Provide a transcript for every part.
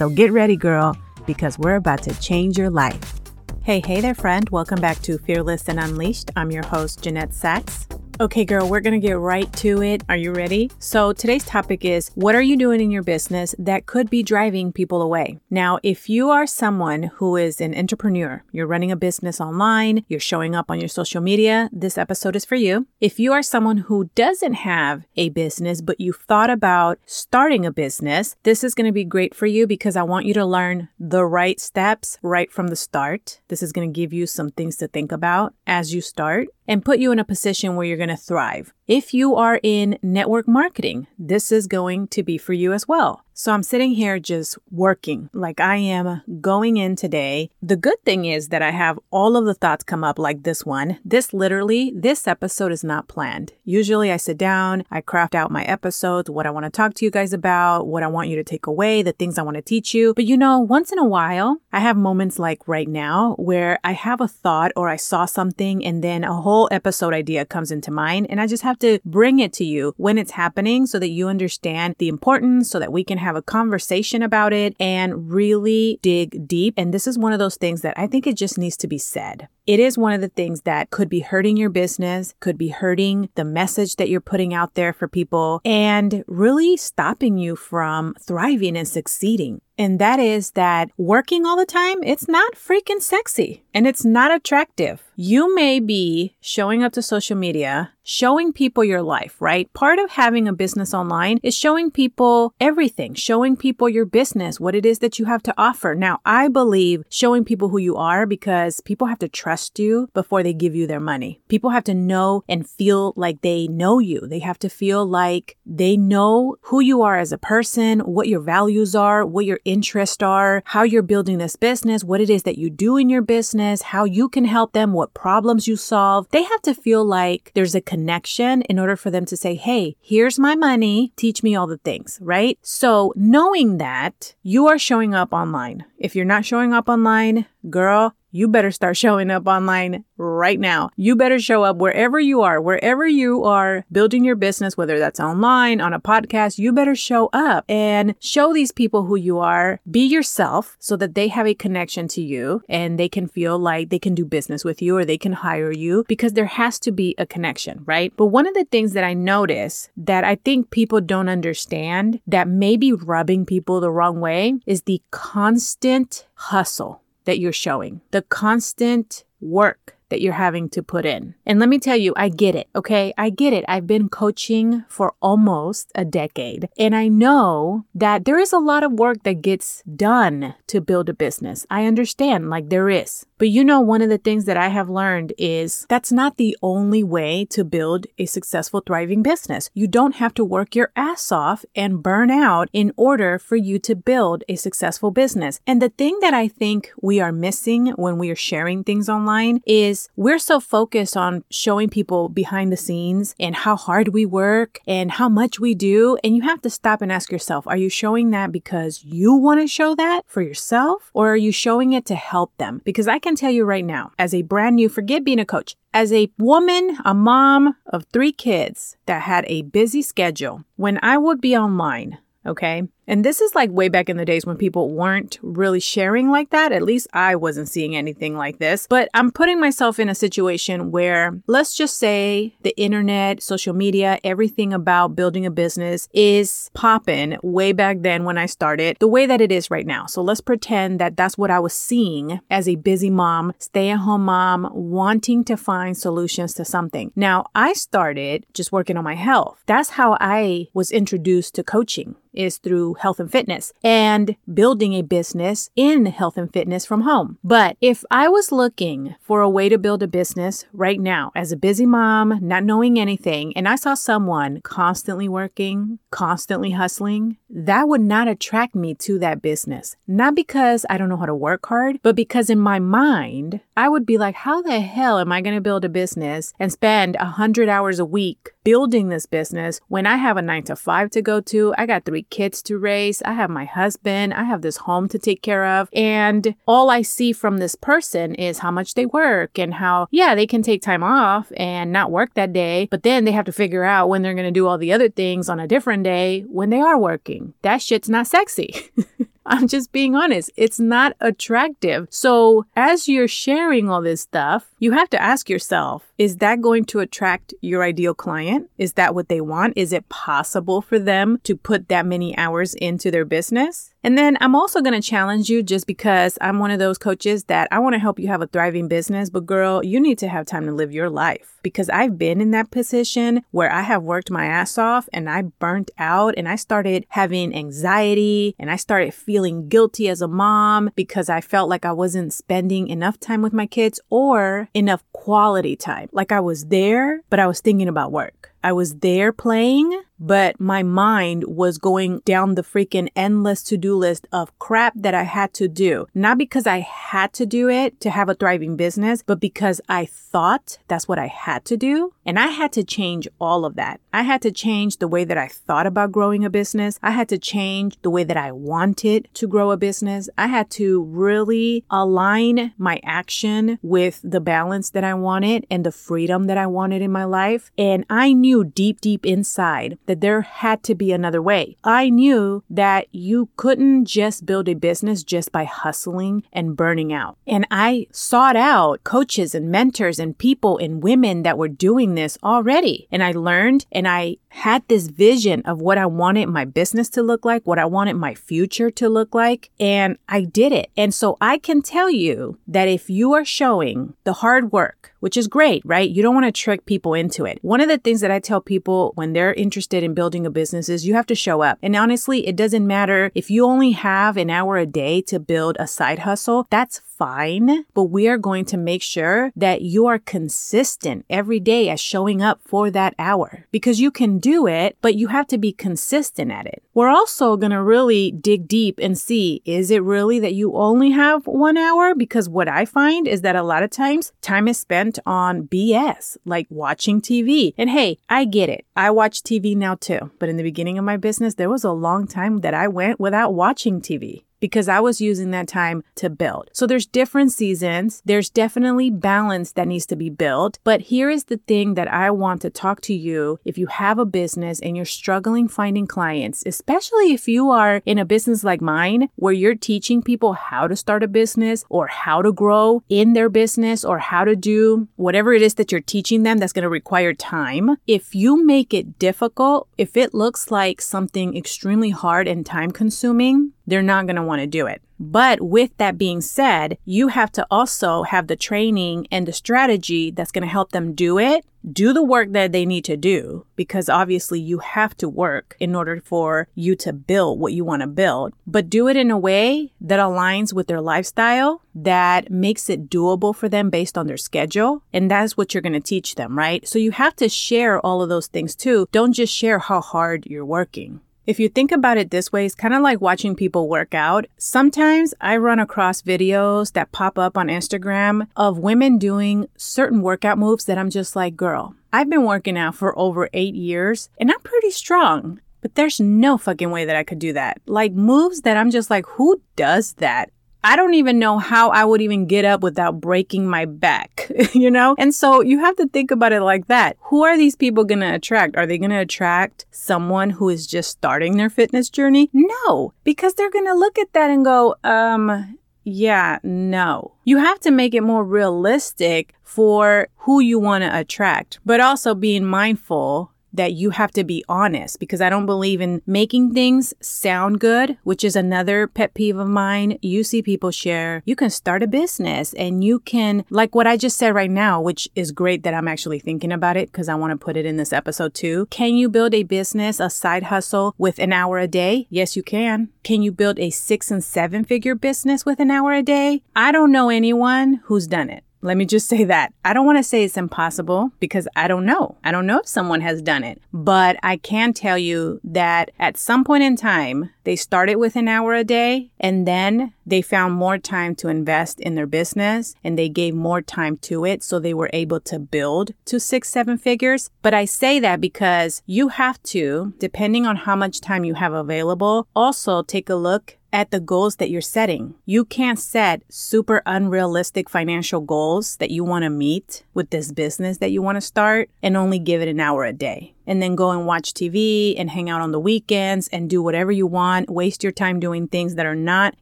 So get ready, girl, because we're about to change your life. Hey, hey there, friend. Welcome back to Fearless and Unleashed. I'm your host, Jeanette Sachs. Okay, girl, we're to get right to it. Are you ready? So, today's topic is what are you doing in your business that could be driving people away? Now, if you are someone who is an entrepreneur, you're running a business online, you're showing up on your social media, this episode is for you. If you are someone who doesn't have a business, but you've thought about starting a business, this is to be great for you because I want you to learn the right steps right from the start. This is to give you some things to think about as you start and put you in a position where you're going to thrive. If you are in network marketing, this is going to be for you as well. So I'm sitting here just working like I am going in today. The good thing is that I have all of the thoughts come up like this one. This literally, this episode is not planned. Usually I sit down, I craft out my episodes, what I want to talk to you guys about, what I want you to take away, the things I want to teach you. But you know, once in a while, I have moments like right now where I have a thought or I saw something and then a whole episode idea comes into mind and I just have to bring it to you when it's happening so that you understand the importance so that we can have a conversation about it and really dig deep. And this is one of those things that I think it just needs to be said. It is one of the things that could be hurting your business, could be hurting the message that you're putting out there for people, and really stopping you from thriving and succeeding. And that is that working all the time, it's not freaking sexy and it's not attractive. You may be showing up to social media, showing people your life, right? Part of having a business online is showing people everything, showing people your business, what it is that you have to offer. Now, I believe showing people who you are because people have to trust you before they give you their money. People have to know and feel like they know you. They have to feel like they know who you are as a person, what your values are, what your interests are, how you're building this business, what it is that you do in your business, how you can help them, what problems you solve. They have to feel like there's a connection in order for them to say, Hey, here's my money. Teach me all the things, right? So knowing that you are showing up online. If you're not showing up online, girl, you better start showing up online right now. You better show up wherever you are, wherever you are building your business, whether that's online, on a podcast, you better show up and show these people who you are. Be yourself so that they have a connection to you and they can feel like they can do business with you or they can hire you because there has to be a connection, right? But one of the things that I notice that I think people don't understand that may be rubbing people the wrong way is the constant hustle that you're showing, the constant work that you're having to put in. And let me tell you, I get it. Okay. I get it. I've been coaching for almost a decade and I know that there is a lot of work that gets done to build a business. I understand like there is. But you know, one of the things that I have learned is that's not the only way to build a successful, thriving business. You don't have to work your ass off and burn out in order for you to build a successful business. And the thing that I think we are missing when we are sharing things online is we're so focused on showing people behind the scenes and how hard we work and how much we do. And you have to stop and ask yourself, are you showing that because you want to show that for yourself or are you showing it to help them? Because I can tell you right now, as a brand new, forget being a coach, as a woman, a mom of three kids that had a busy schedule, when I would be online, okay, and this is like way back in the days when people weren't really sharing like that. At least I wasn't seeing anything like this. But I'm putting myself in a situation where let's just say the internet, social media, everything about building a business is popping way back then when I started the way that it is right now. So let's pretend that that's what I was seeing as a busy mom, stay at home mom, wanting to find solutions to something. Now I started just working on my health. That's how I was introduced to coaching is through health and fitness and building a business in health and fitness from home. But if I was looking for a way to build a business right now as a busy mom, not knowing anything, and I saw someone constantly working, constantly hustling, that would not attract me to that business. Not because I don't know how to work hard, but because in my mind, I would be like, how the hell am I going to build a business and spend a hundred hours a week building this business when I have a nine to five to go to? I got three kids to raise. I have my husband. I have this home to take care of. And all I see from this person is how much they work and how, yeah, they can take time off and not work that day, but then they have to figure out when they're going to do all the other things on a different day when they are working. That shit's not sexy. I'm just being honest. It's not attractive. So, as you're sharing all this stuff, you have to ask yourself is that going to attract your ideal client? Is that what they want? Is it possible for them to put that many hours into their business? And then I'm also going to challenge you just because I'm one of those coaches that I want to help you have a thriving business. But girl, you need to have time to live your life because I've been in that position where I have worked my ass off and I burnt out and I started having anxiety and I started feeling guilty as a mom because I felt like I wasn't spending enough time with my kids or enough quality time. Like I was there, but I was thinking about work. I was there playing, but my mind was going down the freaking endless to do list of crap that I had to do. Not because I had to do it to have a thriving business, but because I thought that's what I had to do. And I had to change all of that. I had to change the way that I thought about growing a business. I had to change the way that I wanted to grow a business. I had to really align my action with the balance that I wanted and the freedom that I wanted in my life. And I knew knew deep, deep inside that there had to be another way. I knew that you couldn't just build a business just by hustling and burning out. And I sought out coaches and mentors and people and women that were doing this already. And I learned and I had this vision of what I wanted my business to look like, what I wanted my future to look like, and I did it. And so I can tell you that if you are showing the hard work, which is great, right? You don't want to trick people into it. One of the things that I tell people when they're interested in building a business is you have to show up. And honestly, it doesn't matter if you only have an hour a day to build a side hustle, that's fine, but we are going to make sure that you are consistent every day as showing up for that hour because you can do it, but you have to be consistent at it. We're also going to really dig deep and see is it really that you only have one hour? Because what I find is that a lot of times time is spent on BS, like watching TV. And hey, I get it. I watch TV now too. But in the beginning of my business, there was a long time that I went without watching TV because I was using that time to build. So there's different seasons. There's definitely balance that needs to be built. But here is the thing that I want to talk to you if you have a business and you're struggling finding clients, especially if you are in a business like mine where you're teaching people how to start a business or how to grow in their business or how to do whatever it is that you're teaching them that's going to require time. If you make it difficult, if it looks like something extremely hard and time consuming, they're not going to want to do it. But with that being said, you have to also have the training and the strategy that's going to help them do it. Do the work that they need to do because obviously you have to work in order for you to build what you want to build, but do it in a way that aligns with their lifestyle, that makes it doable for them based on their schedule. And that's what you're going to teach them, right? So you have to share all of those things too. Don't just share how hard you're working. If you think about it this way, it's kind of like watching people work out. Sometimes I run across videos that pop up on Instagram of women doing certain workout moves that I'm just like, girl, I've been working out for over eight years and I'm pretty strong. But there's no fucking way that I could do that. Like moves that I'm just like, who does that? I don't even know how I would even get up without breaking my back, you know? And so you have to think about it like that. Who are these people going to attract? Are they going to attract someone who is just starting their fitness journey? No, because they're going to look at that and go, um, yeah, no. You have to make it more realistic for who you want to attract, but also being mindful that you have to be honest because I don't believe in making things sound good, which is another pet peeve of mine. You see people share, you can start a business and you can, like what I just said right now, which is great that I'm actually thinking about it because I want to put it in this episode too. Can you build a business, a side hustle with an hour a day? Yes, you can. Can you build a six and seven figure business with an hour a day? I don't know anyone who's done it. Let me just say that. I don't want to say it's impossible because I don't know. I don't know if someone has done it, but I can tell you that at some point in time, they started with an hour a day and then they found more time to invest in their business and they gave more time to it. So they were able to build to six, seven figures. But I say that because you have to, depending on how much time you have available, also take a look at the goals that you're setting. You can't set super unrealistic financial goals that you want to meet with this business that you want to start and only give it an hour a day. And then go and watch TV and hang out on the weekends and do whatever you want. Waste your time doing things that are not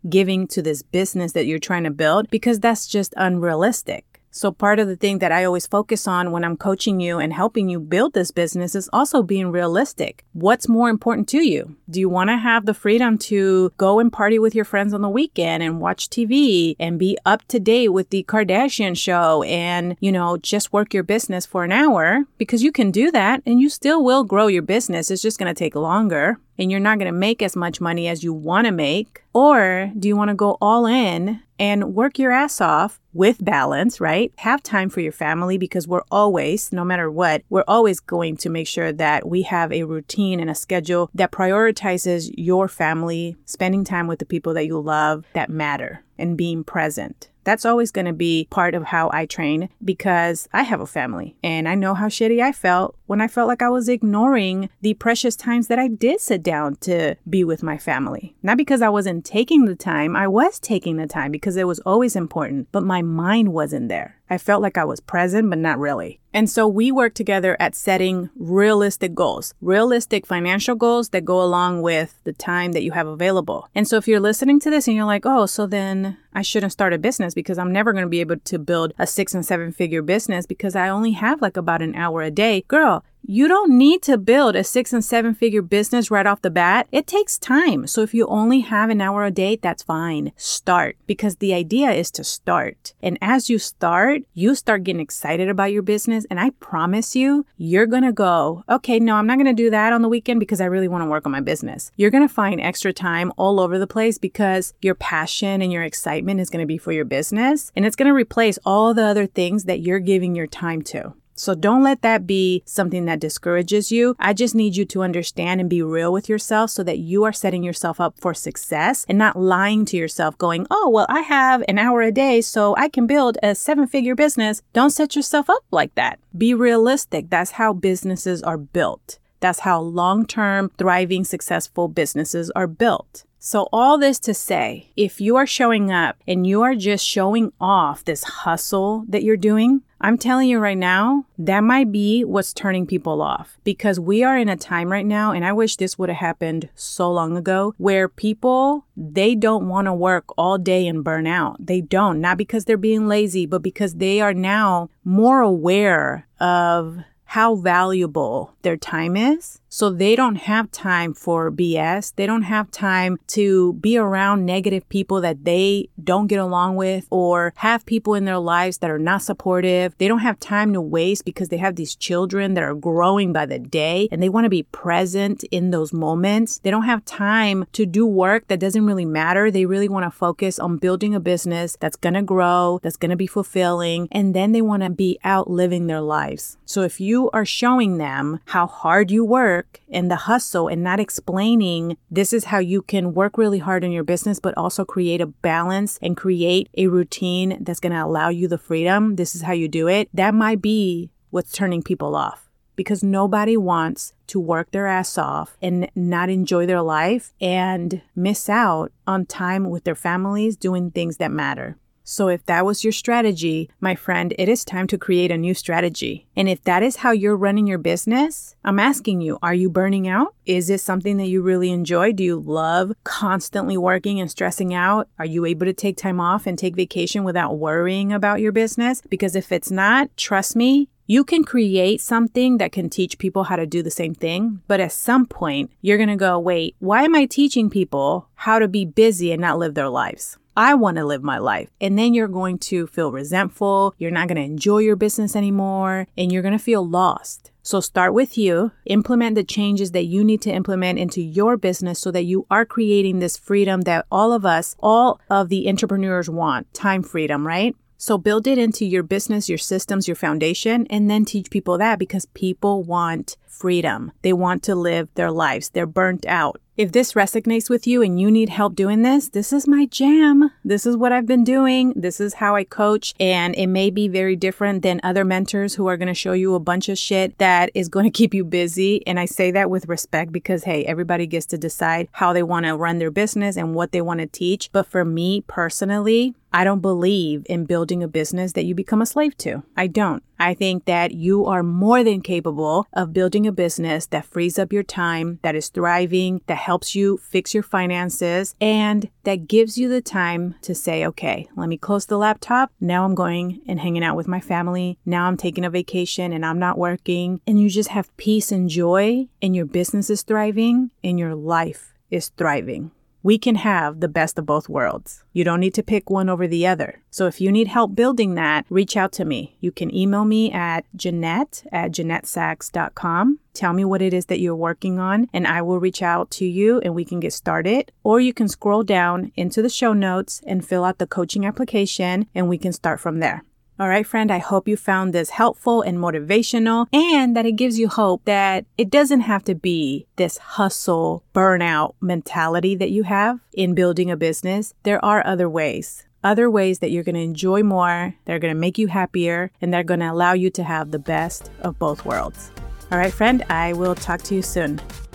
giving to this business that you're trying to build because that's just unrealistic. So, part of the thing that I always focus on when I'm coaching you and helping you build this business is also being realistic. What's more important to you? Do you want to have the freedom to go and party with your friends on the weekend and watch TV and be up to date with the Kardashian show and, you know, just work your business for an hour? Because you can do that and you still will grow your business. It's just going to take longer and you're not going to make as much money as you want to make? Or do you want to go all in and work your ass off with balance, right? Have time for your family because we're always, no matter what, we're always going to make sure that we have a routine and a schedule that prioritizes your family, spending time with the people that you love that matter and being present. That's always going to be part of how I train because I have a family and I know how shitty I felt when I felt like I was ignoring the precious times that I did sit down to be with my family. Not because I wasn't taking the time, I was taking the time because it was always important, but my mind wasn't there. I felt like I was present, but not really. And so we work together at setting realistic goals, realistic financial goals that go along with the time that you have available. And so if you're listening to this and you're like, oh, so then I shouldn't start a business because I'm never going to be able to build a six and seven figure business because I only have like about an hour a day. Girl, you don't need to build a six and seven figure business right off the bat. It takes time. So if you only have an hour a day, that's fine. Start because the idea is to start. And as you start, you start getting excited about your business. And I promise you, you're going to go, okay, no, I'm not going to do that on the weekend because I really want to work on my business. You're going to find extra time all over the place because your passion and your excitement is going to be for your business and it's going to replace all the other things that you're giving your time to. So don't let that be something that discourages you. I just need you to understand and be real with yourself so that you are setting yourself up for success and not lying to yourself, going, oh, well, I have an hour a day, so I can build a seven figure business. Don't set yourself up like that. Be realistic. That's how businesses are built. That's how long term, thriving, successful businesses are built. So, all this to say, if you are showing up and you are just showing off this hustle that you're doing, I'm telling you right now, that might be what's turning people off because we are in a time right now, and I wish this would have happened so long ago, where people, they don't want to work all day and burn out. They don't, not because they're being lazy, but because they are now more aware of how valuable their time is. So they don't have time for BS. They don't have time to be around negative people that they don't get along with or have people in their lives that are not supportive. They don't have time to waste because they have these children that are growing by the day and they want to be present in those moments. They don't have time to do work that doesn't really matter. They really want to focus on building a business that's going to grow, that's going to be fulfilling, and then they want to be out living their lives. So if you are showing them how hard you work and the hustle and not explaining this is how you can work really hard in your business, but also create a balance and create a routine that's going to allow you the freedom. This is how you do it. That might be what's turning people off because nobody wants to work their ass off and not enjoy their life and miss out on time with their families doing things that matter. So, if that was your strategy, my friend, it is time to create a new strategy. And if that is how you're running your business, I'm asking you, are you burning out? Is this something that you really enjoy? Do you love constantly working and stressing out? Are you able to take time off and take vacation without worrying about your business? Because if it's not, trust me, You can create something that can teach people how to do the same thing, but at some point, you're to go, wait, why am I teaching people how to be busy and not live their lives? I want to live my life. And then you're going to feel resentful. You're not going to enjoy your business anymore and you're going to feel lost. So start with you, implement the changes that you need to implement into your business so that you are creating this freedom that all of us, all of the entrepreneurs want time freedom, right? So build it into your business, your systems, your foundation, and then teach people that because people want freedom. They want to live their lives. They're burnt out. If this resonates with you and you need help doing this, this is my jam. This is what I've been doing. This is how I coach. And it may be very different than other mentors who are going to show you a bunch of shit that is going to keep you busy. And I say that with respect because, hey, everybody gets to decide how they want to run their business and what they want to teach. But for me personally, I don't believe in building a business that you become a slave to. I don't. I think that you are more than capable of building a business that frees up your time, that is thriving, that helps you fix your finances, and that gives you the time to say, okay, let me close the laptop. Now I'm going and hanging out with my family. Now I'm taking a vacation and I'm not working. And you just have peace and joy, and your business is thriving, and your life is thriving. We can have the best of both worlds. You don't need to pick one over the other. So if you need help building that, reach out to me. You can email me at Jeanette at JeanetteSachs.com. Tell me what it is that you're working on, and I will reach out to you and we can get started. Or you can scroll down into the show notes and fill out the coaching application, and we can start from there. All right, friend, I hope you found this helpful and motivational and that it gives you hope that it doesn't have to be this hustle, burnout mentality that you have in building a business. There are other ways. Other ways that you're going to enjoy more, they're going to make you happier, and they're going to allow you to have the best of both worlds. All right, friend, I will talk to you soon.